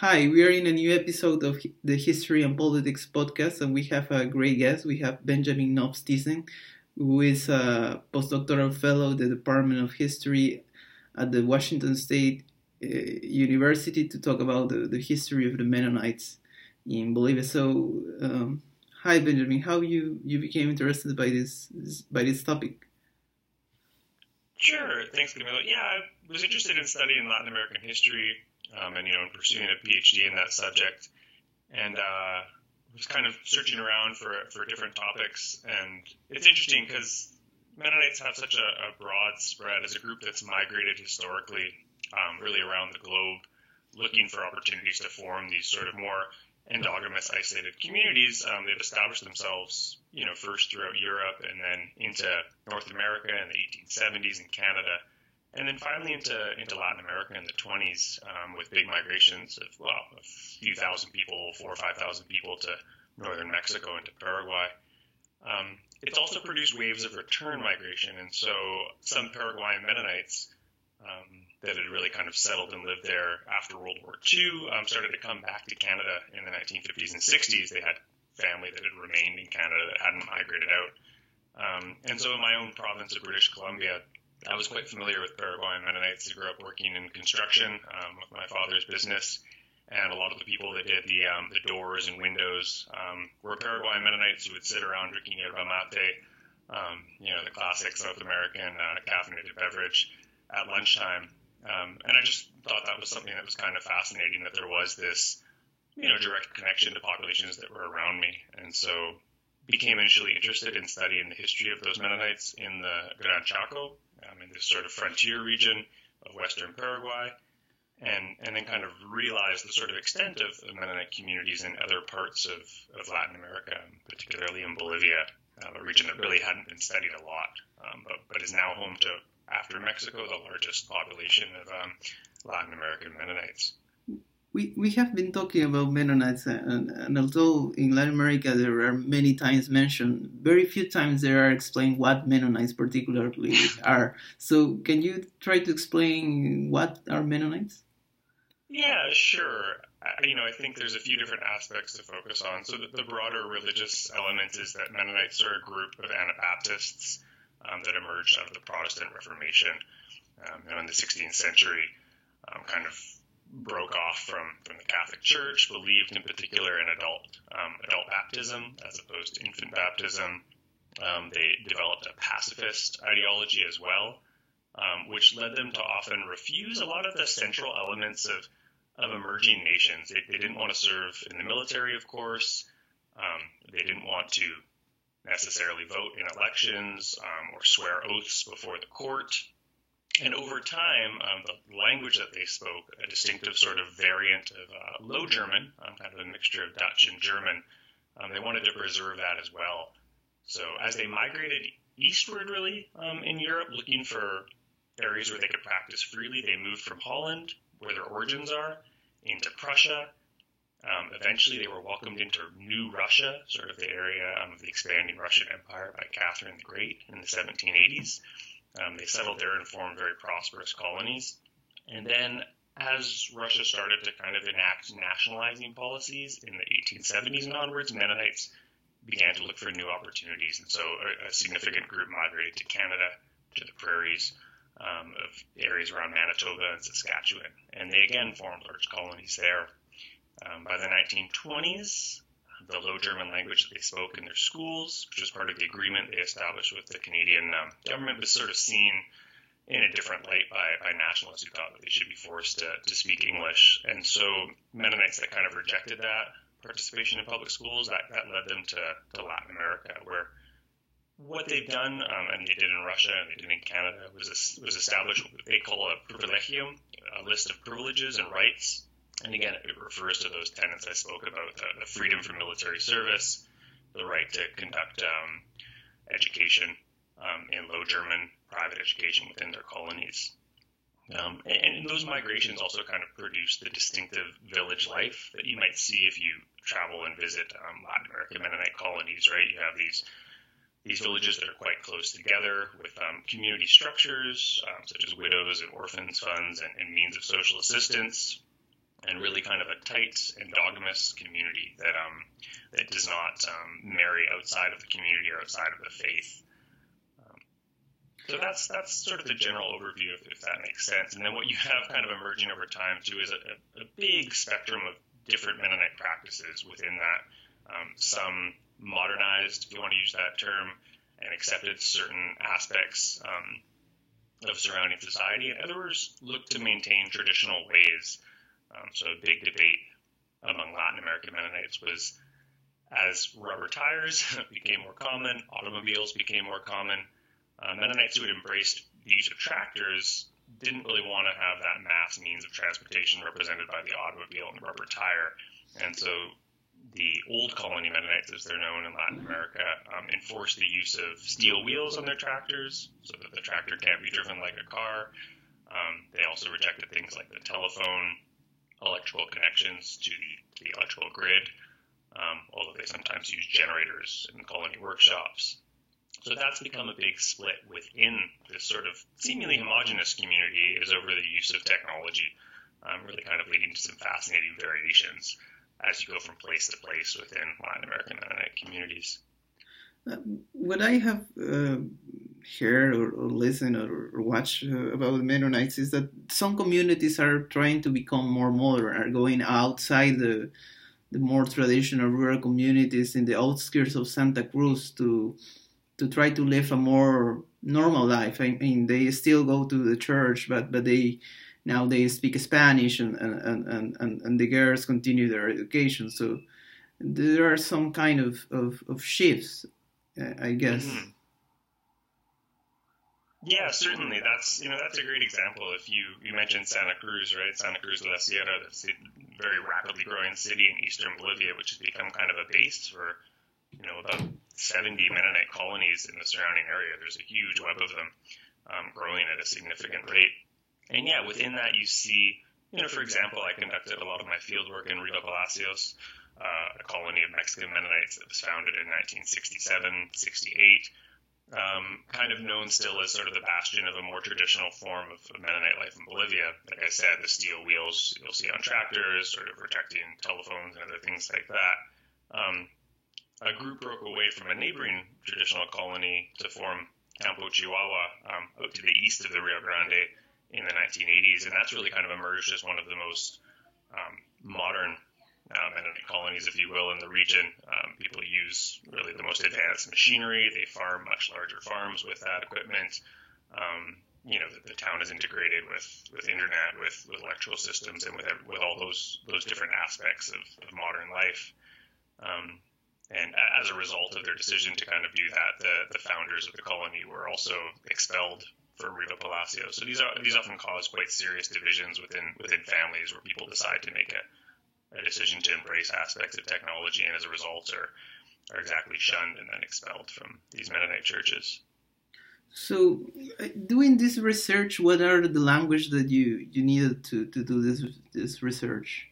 Hi, we are in a new episode of the History and Politics podcast, and we have a great guest. We have Benjamin Nobbs who is a postdoctoral fellow at the Department of History at the Washington State uh, University to talk about the, the, history of the Mennonites in Bolivia. So, um, hi Benjamin, how you you became interested by this by this topic? Sure, thanks, Camilo. Yeah, I was interested in studying Latin American history um, and you know pursuing a PhD in that subject, and uh, was kind of searching around for for different topics. And it's interesting because Mennonites have such a, a, broad spread as a group that's migrated historically, um, really around the globe, looking for opportunities to form these sort of more endogamous, isolated communities. Um, they've established themselves, you know, first throughout Europe and then into North America in the 1870s and Canada and then finally into into Latin America in the 20s um, with big migrations of well a few thousand people, four or five thousand people to northern Mexico and to Paraguay. Um, it's also produced waves of return migration, and so some Paraguayan Mennonites um, that had really kind of settled and lived there after World War II um, started to come back to Canada in the 1950s and 60s. They had family that had remained in Canada that hadn't migrated out. Um, and so in my own province of British Columbia, I was quite familiar with Paraguayan Mennonites. I grew up working in construction um, with my father's business, and a lot of the people that did the um, the doors and windows um, were Paraguayan Mennonites who would sit around drinking yerba mate, um, you know, the classic South American uh, caffeinated beverage at lunchtime. Um, and I just thought that was something that was kind of fascinating that there was this, you know, direct connection to populations that were around me, and so became initially interested in studying the history of those Mennonites in the Gran Chaco, um, in this sort of frontier region of Western Paraguay, and and then kind of realize the sort of extent of the Mennonite communities in other parts of, of Latin America, particularly in Bolivia, uh, a region that really hadn't been studied a lot, um, but but is now home to after Mexico the largest population of um, Latin American Mennonites we, we have been talking about Mennonites, and, and, although in Latin America there are many times mentioned, very few times there are explained what Mennonites particularly are. So, can you try to explain what are Mennonites? Yeah, sure. I, you know, I think there's a few different aspects to focus on. So, the, the broader religious element is that Mennonites are a group of Anabaptists um, that emerged out of the Protestant Reformation um, you know, in the 16th century, um, kind of broke off from, from the Catholic Church, believed in particular in adult um, adult baptism as opposed to infant baptism. Um, they developed a pacifist ideology as well, um, which led them to often refuse a lot of the central elements of of emerging nations. They, they didn't want to serve in the military, of course. Um, they didn't want to necessarily vote in elections um, or swear oaths before the court. And over time, um, the language that they spoke, a distinctive sort of variant of uh, Low German, um, kind of a mixture of Dutch and German, um, they wanted to preserve that as well. So as they migrated eastward, really, um, in Europe, looking for areas where they could practice freely, they moved from Holland, where their origins are, into Prussia. Um, eventually, they were welcomed into New Russia, sort of the area um, of the expanding Russian Empire by Catherine the Great in the 1780s. Um, they settled there and formed very prosperous colonies. And then as Russia started to kind of enact nationalizing policies in the 1870s and onwards, Mennonites began to look for new opportunities. And so a, a significant group migrated to Canada, to the prairies um, of areas around Manitoba and Saskatchewan. And they again formed large colonies there. Um, by the 1920s, the Low German language that they spoke in their schools, which was part of the agreement they established with the Canadian um, government, was sort of seen in a different light by, by nationalists who thought that they should be forced to, to speak English. And so Mennonites that kind of rejected that participation in public schools, that, that led them to, to Latin America, where what they've done, um, and they did in Russia and they did in Canada, was, was establish what they call a privilegium, a list of privileges and rights and again, it refers to those tenets I spoke about the, the freedom from military service, the right to conduct um, education um, in Low German private education within their colonies. Um, and, and, those migrations also kind of produce the distinctive village life that you might see if you travel and visit um, Latin American Mennonite colonies, right? You have these these villages that are quite close together with um, community structures um, such as widows and orphans funds and, and, means of social assistance and really kind of a tight endogamous community that um, that does not um, marry outside of the community or outside of the faith. Um, so that's that's sort of the general overview, if, if, that makes sense. And then what you have kind of emerging over time too is a, a big spectrum of different Mennonite practices within that. Um, some modernized, if you want to use that term, and accepted certain aspects um, of surrounding society, and others look to maintain traditional ways um, so a big debate among Latin American Mennonites was as rubber tires became more common, automobiles became more common, uh, Mennonites who had embraced the use of tractors didn't really want to have that mass means of transportation represented by the automobile and rubber tire. And so the old colony Mennonites, as they're known in Latin America, um, enforced the use of steel wheels on their tractors so that the tractor can't be driven like a car. Um, they also rejected things like the telephone, electrical connections to the electrical grid, um, although they sometimes use generators in colony workshops. So that's become a big split within this sort of seemingly homogenous community is over the use of technology, um, really kind of leading to some fascinating variations as you go from place to place within Latin American Mennonite communities. Uh, what I have uh, heard or, or listened or, watched uh, about the Mennonites is that some communities are trying to become more modern, are going outside the the more traditional rural communities in the outskirts of Santa Cruz to to try to live a more normal life. I mean, they still go to the church, but but they now they speak Spanish and and, and, and, and the girls continue their education. So there are some kind of, of, of shifts, uh, I guess. Mm-hmm. Yeah, certainly. That's you know that's a great example. If you you mentioned Santa Cruz, right? Santa Cruz de la Sierra, that's a very rapidly growing city in eastern Bolivia, which has become kind of a base for you know about 70 Mennonite colonies in the surrounding area. There's a huge web of them um, growing at a significant rate. And yeah, within that you see, you know, for example, I conducted a lot of my field work in Riva Palacio, uh, a colony of Mexican Mennonites that was founded in 1967, 68 um, kind of known still as sort of the bastion of a more traditional form of, of Mennonite life in Bolivia. Like I said, the steel wheels you'll see on tractors, sort of protecting telephones and other things like that. Um, a group broke away from a neighboring traditional colony to form Campo Chihuahua um, out to the east of the Rio Grande in the 1980s, and that's really kind of emerged as one of the most um, modern um, Mennonite colonies, if you will, in the region. Um, people use really the most advanced machinery. They farm much larger farms with that equipment. Um, you know, the, the, town is integrated with, with internet, with, with electrical systems, and with with all those those different aspects of, of modern life. Um, and as a result of their decision to kind of do that, the, the founders of the colony were also expelled from Riva Palacio. So these are these often cause quite serious divisions within within families where people decide to make a a decision to embrace aspects of technology and as a result are, are exactly shunned and then expelled from these Mennonite churches. So, uh, doing this research, what are the language that you, you needed to, to do this this research?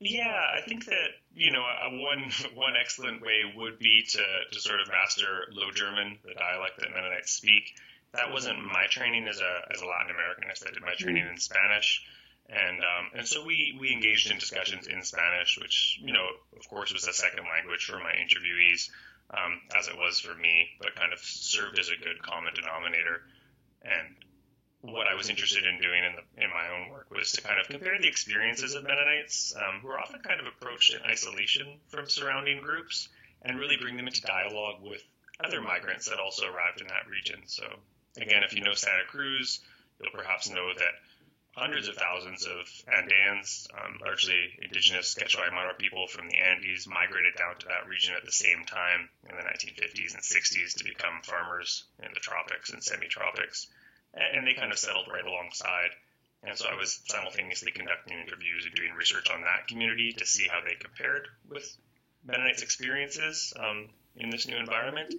Yeah, I think that you know a, one one excellent way would be to, to sort of master Low German, the dialect that Mennonites speak. That wasn't my training as a as a Latin Americanist. I did my training mm. in Spanish. And um, and so we we engaged in discussions in Spanish, which you know of course was a second language for my interviewees, um, as it was for me, but kind of served as a good common denominator. And what I was interested in doing in, the, in my own work was to kind of compare the experiences of Mennonites, um, who are often kind of approached in isolation from surrounding groups, and really bring them into dialogue with other migrants that also arrived in that region. So again, if you know Santa Cruz, you'll perhaps know that hundreds of thousands of Andeans, um, largely indigenous Quechua Aymara people from the Andes, migrated down to that region at the same time in the 1950s and 60s to become farmers in the tropics and semi-tropics, and they kind of settled right alongside. And so I was simultaneously conducting interviews and doing research on that community to see how they compared with Mennonites' experiences um, in this new environment.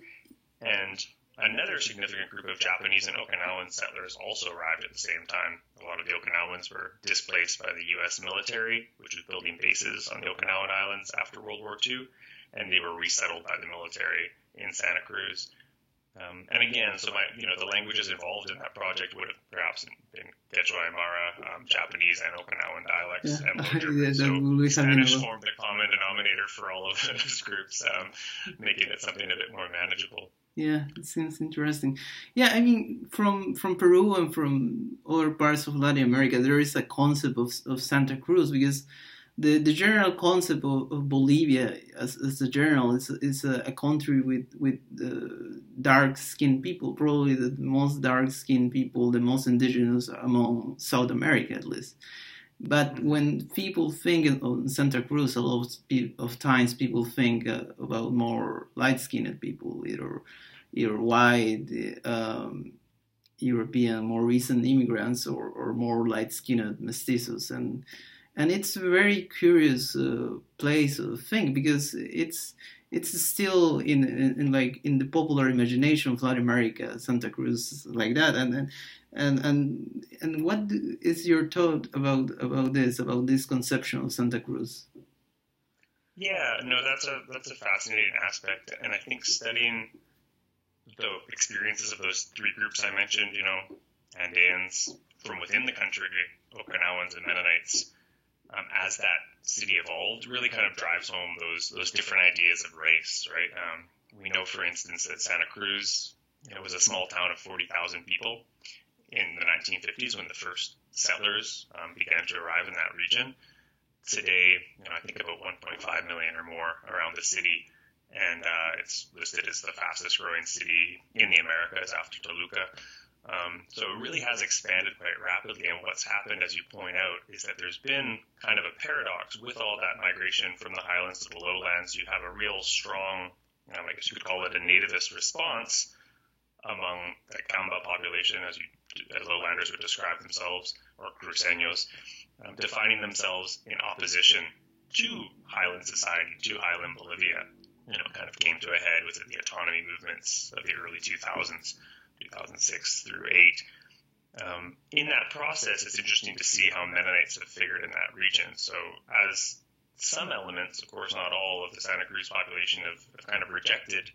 And Another significant group of Japanese and Okinawan settlers also arrived at the same time. A lot of the Okinawans were displaced by the U.S. military, which was building bases on the Okinawan Islands after World War II, and they were resettled by the military in Santa Cruz. Um, and again, so my, you know, the languages involved in that project would have perhaps been Quechua Aymara, um, Japanese, and Okinawan dialects. Yeah. And Yeah, so Spanish formed the common denominator for all of those groups, um, making it something a bit more manageable. Yeah, it seems interesting. Yeah, I mean, from from Peru and from other parts of Latin America, there is a concept of of Santa Cruz because the the general concept of, of Bolivia as, as a general is is a, a country with with uh, dark skinned people, probably the most dark skinned people, the most indigenous among South America at least. But when people think of Santa Cruz, a lot of times people think uh, about more light-skinned people, either either white, um, European, more recent immigrants, or, or more light-skinned mestizos, and and it's a very curious uh, place to think because it's it's still in, in, in, like in the popular imagination of Latin America, Santa Cruz like that, and and and and what is your thought about about this about this conception of Santa Cruz? Yeah, no, that's a that's a fascinating aspect, and I think studying the experiences of those three groups I mentioned, you know, Andeans from within the country, Okinawans and Mennonites, um, as that city evolved, really kind of drives home those those different ideas of race, right? Um, we know, for instance, that Santa Cruz you know, was a small town of 40,000 people in the 1950s when the first settlers um, began to arrive in that region. Today, you know, I think about 1.5 million or more around the city, and uh, it's listed as the fastest growing city in the Americas after Toluca. Um, so it really has expanded quite rapidly. And what's happened, as you point out, is that there's been kind of a paradox with all that migration from the highlands to the lowlands. You have a real strong, you know, I guess you could call it a nativist response among the Kamba population, as, you, as lowlanders would describe themselves, or cruceños, um, defining themselves in opposition to highland society, to highland Bolivia. You know, kind of came to a head with the autonomy movements of the early 2000s. 2006 through 8. Um, in that process, it's interesting to see how Mennonites have figured in that region. So, as some elements, of course, not all of the Santa Cruz population have, have kind of rejected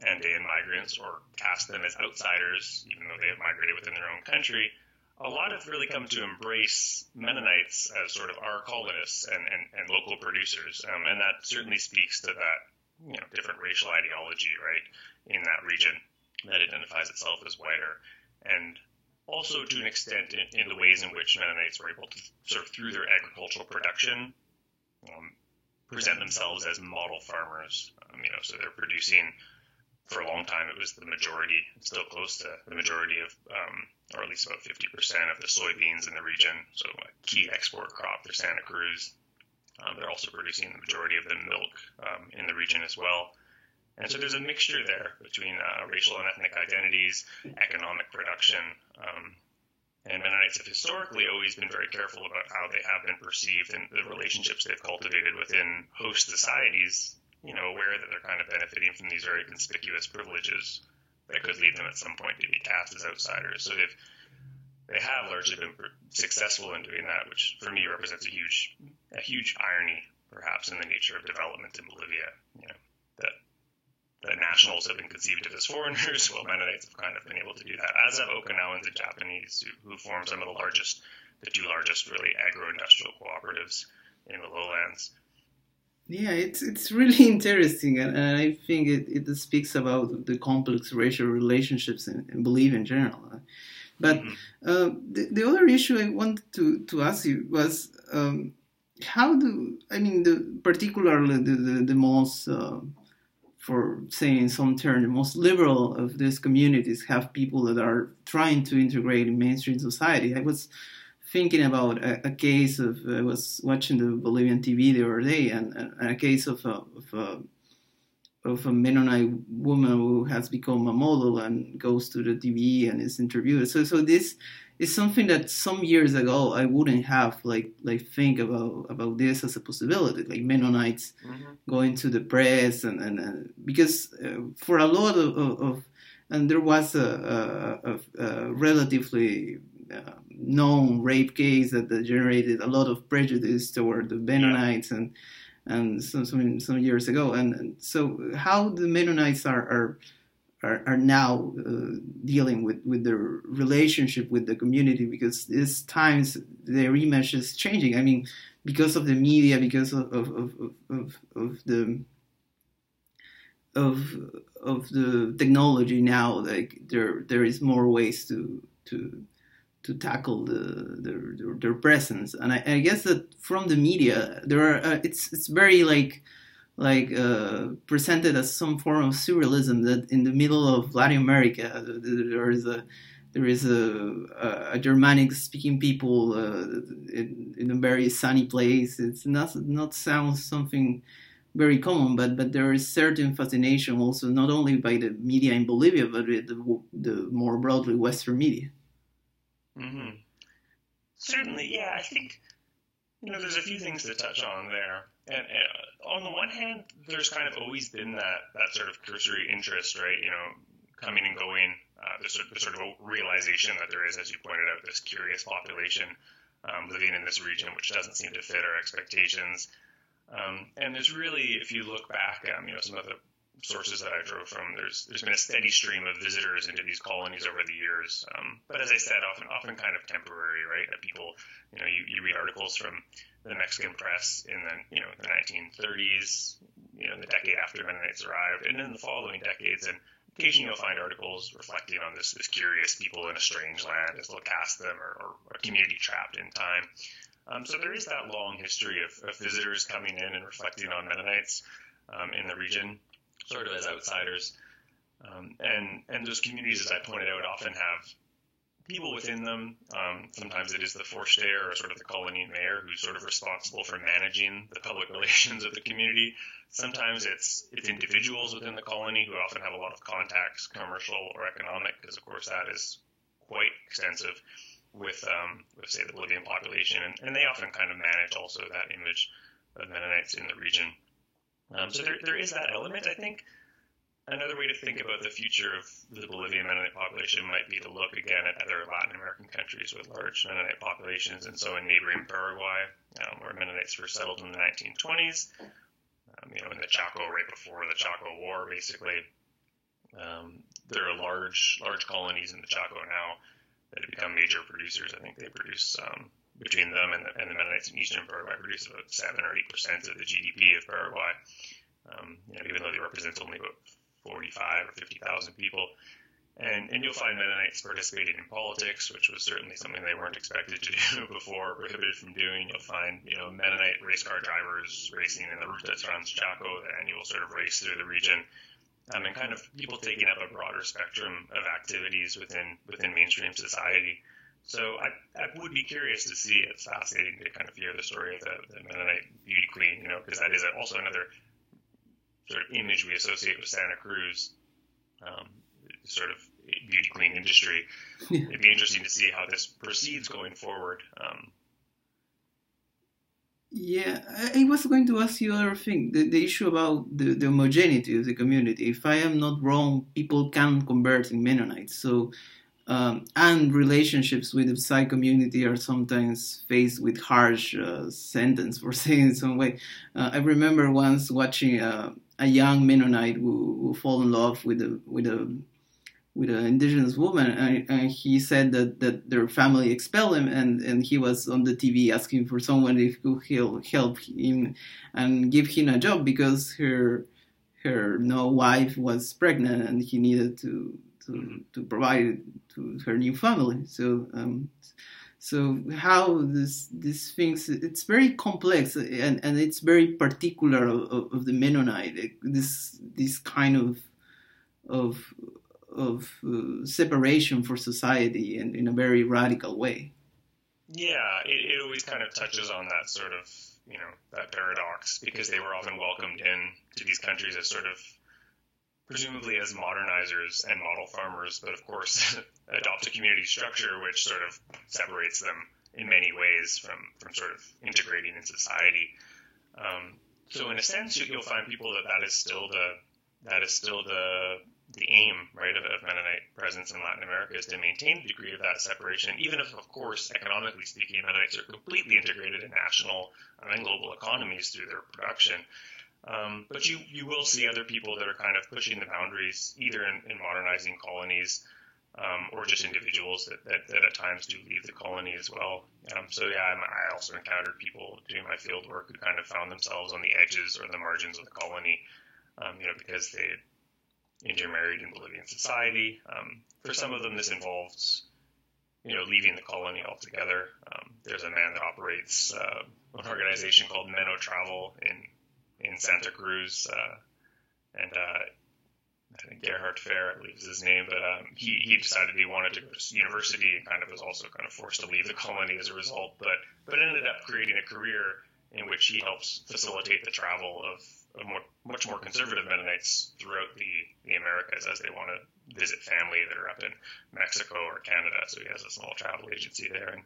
Andean migrants or cast them as outsiders, even though they have migrated within their own country. A lot have really come to embrace Mennonites as sort of our colonists and, and, and local producers. Um, and that certainly speaks to that, you know, different racial ideology, right, in that region that identifies itself as whiter, and also to an extent in, in, the ways in which Mennonites were able to sort of through their agricultural production um, present themselves as model farmers. Um, you know, so they're producing for a long time. It was the majority, still close to the majority of, um, or at least about 50% of the soybeans in the region. So a key export crop for Santa Cruz. Um, they're also producing the majority of the milk um, in the region as well. And so there's a mixture there between uh, racial and ethnic identities, economic production. Um, and Mennonites have historically always been very careful about how they have been perceived and the relationships they've cultivated within host societies, you know, aware that they're kind of benefiting from these very conspicuous privileges that could lead them at some point to be cast as outsiders. So they've they have largely been successful in doing that, which for me represents a huge a huge irony, perhaps, in the nature of development in Bolivia. You know, that the nationals have been conceived of as foreigners, while Mennonites have kind of been able to do that, as have Okinawans and Japanese, who, who form some of the largest, the two largest really agro-industrial cooperatives in the lowlands. Yeah, it's it's really interesting, and, and I think it, it speaks about the complex racial relationships and, in Bolivia in general. But mm-hmm. uh, the, the other issue I wanted to, to ask you was um, how do I mean the particularly the the, the most uh, for saying some term, the most liberal of these communities have people that are trying to integrate in mainstream society. I was thinking about a, a case of uh, I was watching the Bolivian TV the other day, and, and a case of a, of a of a Mennonite woman who has become a model and goes to the TV and is interviewed. So so this is something that some years ago I wouldn't have like like think about about this as a possibility, like Mennonites mm-hmm. going to the press and and, and because uh, for a lot of, of, of, and there was a, a, a relatively uh, known rape case that, that, generated a lot of prejudice toward the Mennonites yeah. and and some, some some years ago and, and, so how the Mennonites are, are are, are now uh, dealing with, with their relationship with the community because these times their image is changing. I mean, because of the media, because of, of, of, of, of the of of the technology now, like there there is more ways to to to tackle the their, their presence, and I, I, guess that from the media there are uh, it's it's very like like uh, presented as some form of surrealism that in the middle of Latin America there is a there is a, a Germanic speaking people uh, in, in, a very sunny place. It's not not sounds something very common, but but there is certain fascination also not only by the media in Bolivia, but the, the more broadly Western media. Mm-hmm. Certainly, yeah. I think you know there's a few things to touch on there. And, and on the one hand, there's kind of always been that that sort of cursory interest, right? You know, coming and going. Uh, the, sort, the sort of realization that there is, as you pointed out, this curious population um, living in this region, which doesn't seem to fit our expectations. Um, and there's really, if you look back, um, you know, some of the sources that I drove from, there's there's been a steady stream of visitors into these colonies over the years. Um, but as I said, often often kind of temporary, right? That people, you know, you, you read articles from the Mexican press in the you know the 1930s, you know, the decade after Mennonites arrived, and in the following decades, and occasionally you'll find articles reflecting on this this curious people in a strange land as they'll cast them, or, or a community trapped in time. Um, so there is that long history of, of, visitors coming in and reflecting on Mennonites um, in the region, sort of as outsiders. Um, and and those communities, as I pointed out, often have people within them. Um, sometimes it is the Vorsteher or sort of the colony mayor who's sort of responsible for managing the public relations of the community. Sometimes it's it's individuals within the colony who often have a lot of contacts, commercial or economic, because of course that is quite extensive with, um, with say, the Bolivian population, and, and, they often kind of manage also that image of Mennonites in the region. Um, so there, there is that element. I think another way to think about the future of the Bolivian Mennonite population might be to look again at other Latin American countries with large Mennonite populations, and so in neighboring Paraguay, um, where Mennonites were settled in the 1920s, um, you know, in the Chaco, right before the Chaco War, basically. Um, there are large, large colonies in the Chaco now that have become major producers. I think they produce um, between them and the, and the Mennonites in Eastern Paraguay produce about seven or eight percent of the GDP of Paraguay. Um, you know, even though they represent only about 45 or 50,000 people. And, and you'll find Mennonites participating in politics, which was certainly something they weren't expected to do before, prohibited from doing. You'll find, you know, Mennonite race car drivers racing in the route Ruta Trans Chaco, the annual sort of race through the region um, and kind of people taking up a broader spectrum of activities within within mainstream society. So I, I would be curious to see. It's fascinating to kind of hear the story of the, the Mennonite beauty queen, you know, because that is also another sort of image we associate with Santa Cruz, um, sort of beauty queen industry. It'd be interesting to see how this proceeds going forward. Um, yeah, I was going to ask you other thing, the, the issue about the, the homogeneity of the community. If I am not wrong, people can convert in Mennonites. So, um, and relationships with the Psy community are sometimes faced with harsh uh, sentence for saying in some way. Uh, I remember once watching uh, a young Mennonite who, who fall in love with a with a with an indigenous woman, and, and, he said that, that their family expelled him, and, and he was on the TV asking for someone if could help him and give him a job because her her no wife was pregnant and he needed to to, to provide to her new family. So um, so how this these things it's very complex and, and it's very particular of, of the Mennonite this this kind of of of uh, separation for society and in a very radical way. Yeah, it, it always kind of touches on that sort of, you know, that paradox because they were often welcomed in to these countries as sort of presumably as modernizers and model farmers, but of course adopt a community structure which sort of separates them in many ways from, from sort of integrating in society. Um, so in a sense, you'll find people that that is still the that is still the the aim, right, of, of Mennonite presence in Latin America is to maintain the degree of that separation, even if, of course, economically speaking, Mennonites are completely integrated in national and global economies through their production. Um, but you, you will see other people that are kind of pushing the boundaries, either in, in modernizing colonies um, or just individuals that, that, that, at times do leave the colony as well. Um, so yeah, I also encountered people doing my field work who kind of found themselves on the edges or the margins of the colony, um, you know, because they intermarried in Bolivian society. Um, for some of them, this involves you know, leaving the colony altogether. Um, there's a man that operates uh, an organization called Menno Travel in in Santa Cruz, uh, and uh, I think Gerhard Fair, I believe is his name, but um, he he decided he wanted to go to university and kind of was also kind of forced to leave the colony as a result, but but ended up creating a career in which he helps facilitate the travel of, of more, much more conservative Mennonites throughout the, the Americas as they want to visit family that are up in Mexico or Canada. So he has a small travel agency there. And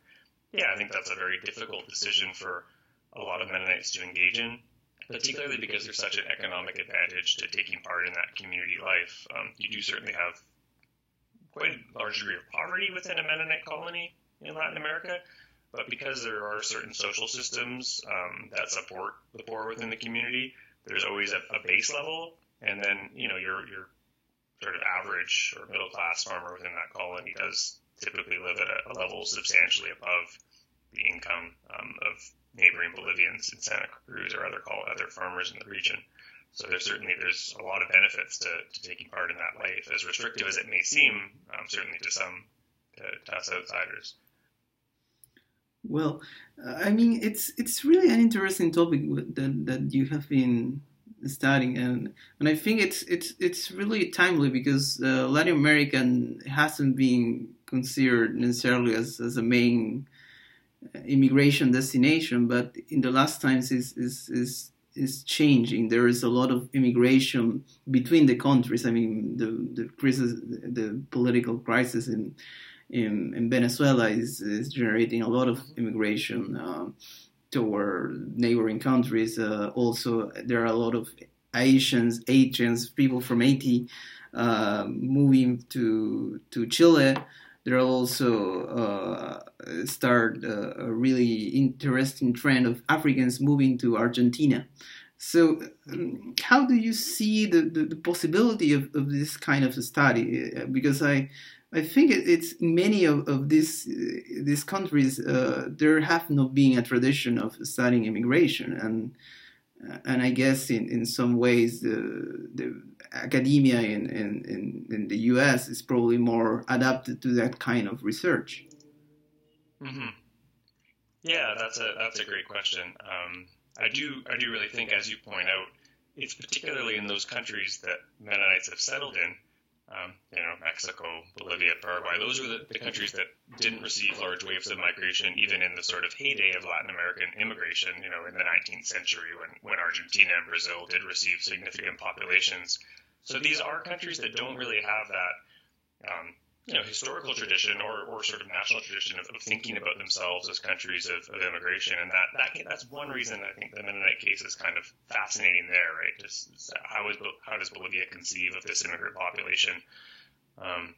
yeah, I think that's a very difficult decision for a lot of Mennonites to engage in, particularly because there's such an economic advantage to taking part in that community life. Um, you do certainly have quite a large degree of poverty within a Mennonite colony in Latin America, but because there are certain social systems um, that support the poor within the community, there's always a, a base level, and then you know your your sort of average or middle class farmer within that colony does typically live at a, a level substantially above the income um, of neighboring Bolivians in Santa Cruz or other other farmers in the region. So there's certainly there's a lot of benefits to, to taking part in that life, as restrictive as it may seem, um, certainly to some to, to us outsiders. Well, I mean, it's it's really an interesting topic that that you have been studying, and and I think it's it's it's really timely because uh, Latin American hasn't been considered necessarily as as a main immigration destination, but in the last times is is is is changing. There is a lot of immigration between the countries. I mean, the the crisis, the political crisis in in, in Venezuela is, is, generating a lot of immigration uh, toward neighboring countries. Uh, also, there are a lot of Asians, Asians, people from Haiti uh, moving to to Chile. There are also uh, start uh, a really interesting trend of Africans moving to Argentina. So, um, how do you see the, the, the possibility of, of, this kind of study? Because I I think it's many of, of these these countries uh, there have not been a tradition of studying immigration and and I guess in, in some ways the, the academia in, in, in, the US is probably more adapted to that kind of research. Mm-hmm. Yeah, that's a that's a great question. Um, I do I do really think, as you point out, it's particularly in those countries that Mennonites have settled in um, you know, Mexico, Bolivia, Paraguay. Those were the, the, countries that didn't receive large waves of migration, even in the sort of heyday of Latin American immigration, you know, in the 19th century when, when Argentina and Brazil did receive significant populations. So these are countries that don't really have that um, you know historical tradition or, or sort of national tradition of, of thinking about themselves as countries of, of, immigration, and that, that that's one reason I think the Mennonite case is kind of fascinating there, right? Just how is how does Bolivia conceive of this immigrant population? Um,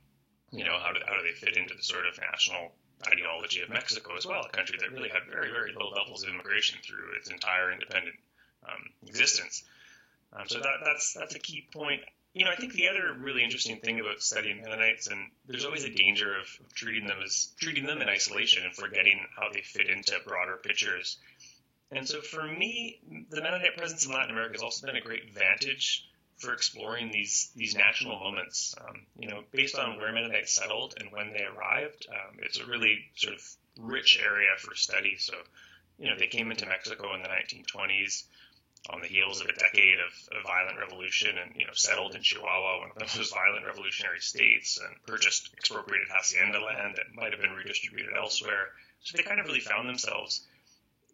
you know, how do, how do they fit into the sort of national ideology of Mexico as well, a country that really had very very low levels of immigration through its entire independent um, existence. Um, so that, that's that's a key point you know, I think the other really interesting thing about studying Mennonites, and there's always a danger of, treating them as treating them in isolation and forgetting how they fit into broader pictures. And so for me, the Mennonite presence in Latin America has also been a great vantage for exploring these these national moments. Um, you know, based on where Mennonites settled and when they arrived, um, it's a really sort of rich area for study. So, you know, they came into Mexico in the 1920s on the heels of a decade of, of, violent revolution and you know settled in Chihuahua, one of the most violent revolutionary states, and purchased expropriated hacienda land that might have been redistributed elsewhere. So they kind of really found themselves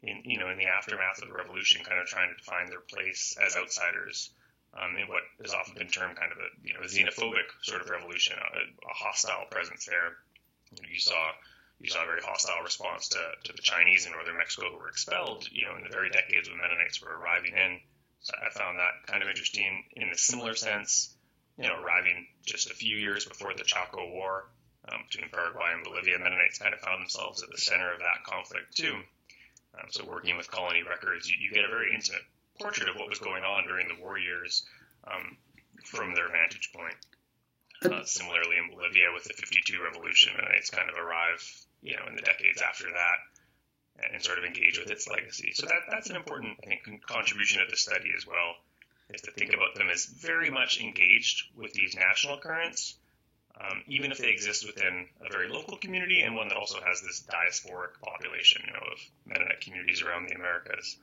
in you know in the aftermath of the revolution, kind of trying to find their place as outsiders um, in what has often been termed kind of a you know xenophobic sort of revolution, a, a hostile presence there. You, know, you saw you saw a very hostile response to, to the Chinese in northern Mexico who were expelled, you know, in the very decades when Mennonites were arriving in. So I found that kind of interesting in a similar sense, you know, arriving just a few years before the Chaco War um, between Paraguay and Bolivia, Mennonites kind of found themselves at the center of that conflict too. Um, so working with colony records, you, you, get a very intimate portrait of what was going on during the war years um, from their vantage point. Uh, similarly, in Bolivia with the 52 revolution, and it's kind of arrive, you know, in the decades after that and sort of engage with its legacy. So that, that's an important, think, contribution of the study as well, is to think about them as very much engaged with these national currents, um, even if they exist within a very local community and one that also has this diasporic population, you know, of Mennonite communities around the Americas.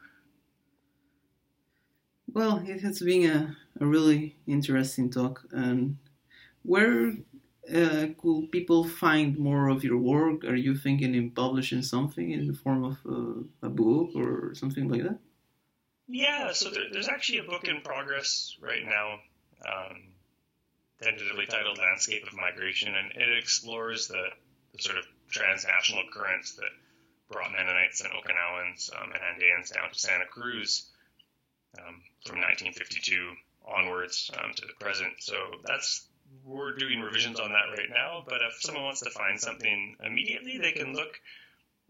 Well, it has been a, a really interesting talk. And where uh, could people find more of your work? Are you thinking in publishing something in the form of uh, a book or something like that? Yeah, so there, there's actually a book in progress right now, um, tentatively titled Landscape of Migration, and it explores the, the, sort of transnational currents that brought Mennonites and Okinawans um, and Andeans down to Santa Cruz um, from 1952 onwards um, to the present. So that's we're doing revisions on that right now. But if someone wants to find something immediately, they can look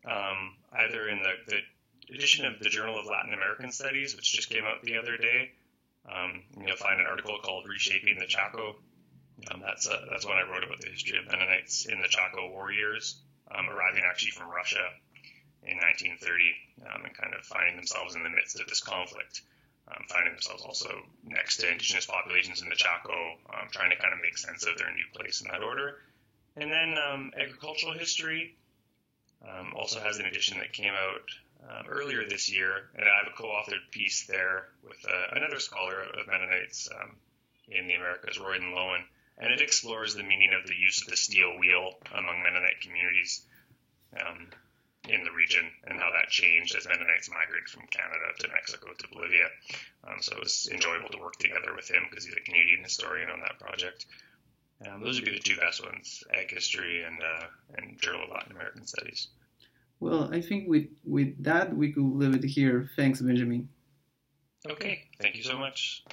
um, either in the, the, edition of the Journal of Latin American Studies, which just came out the other day. Um, you'll find an article called "Reshaping the Chaco." Um, that's a, that's one I wrote about the history of Mennonites in the Chaco war years, um, arriving actually from Russia in 1930 um, and kind of finding themselves in the midst of this conflict um, finding themselves also next to indigenous populations in the Chaco, um, trying to kind of make sense of their new place in that order. And then um, agricultural history um, also has an edition that came out um, earlier this year, and I have a co-authored piece there with uh, another scholar of Mennonites um, in the Americas, Royden Loewen, and it explores the meaning of the use of the steel wheel among Mennonite communities. In the region and how that changed as Mennonites migrated from Canada to Mexico to Bolivia. Um, so it was enjoyable to work together with him because he's a Canadian historian on that project. Um, those would be the two best ones: Ag History and uh, and Journal of Latin American Studies. Well, I think with with that we could leave it here. Thanks, Benjamin. Okay, thank you so much.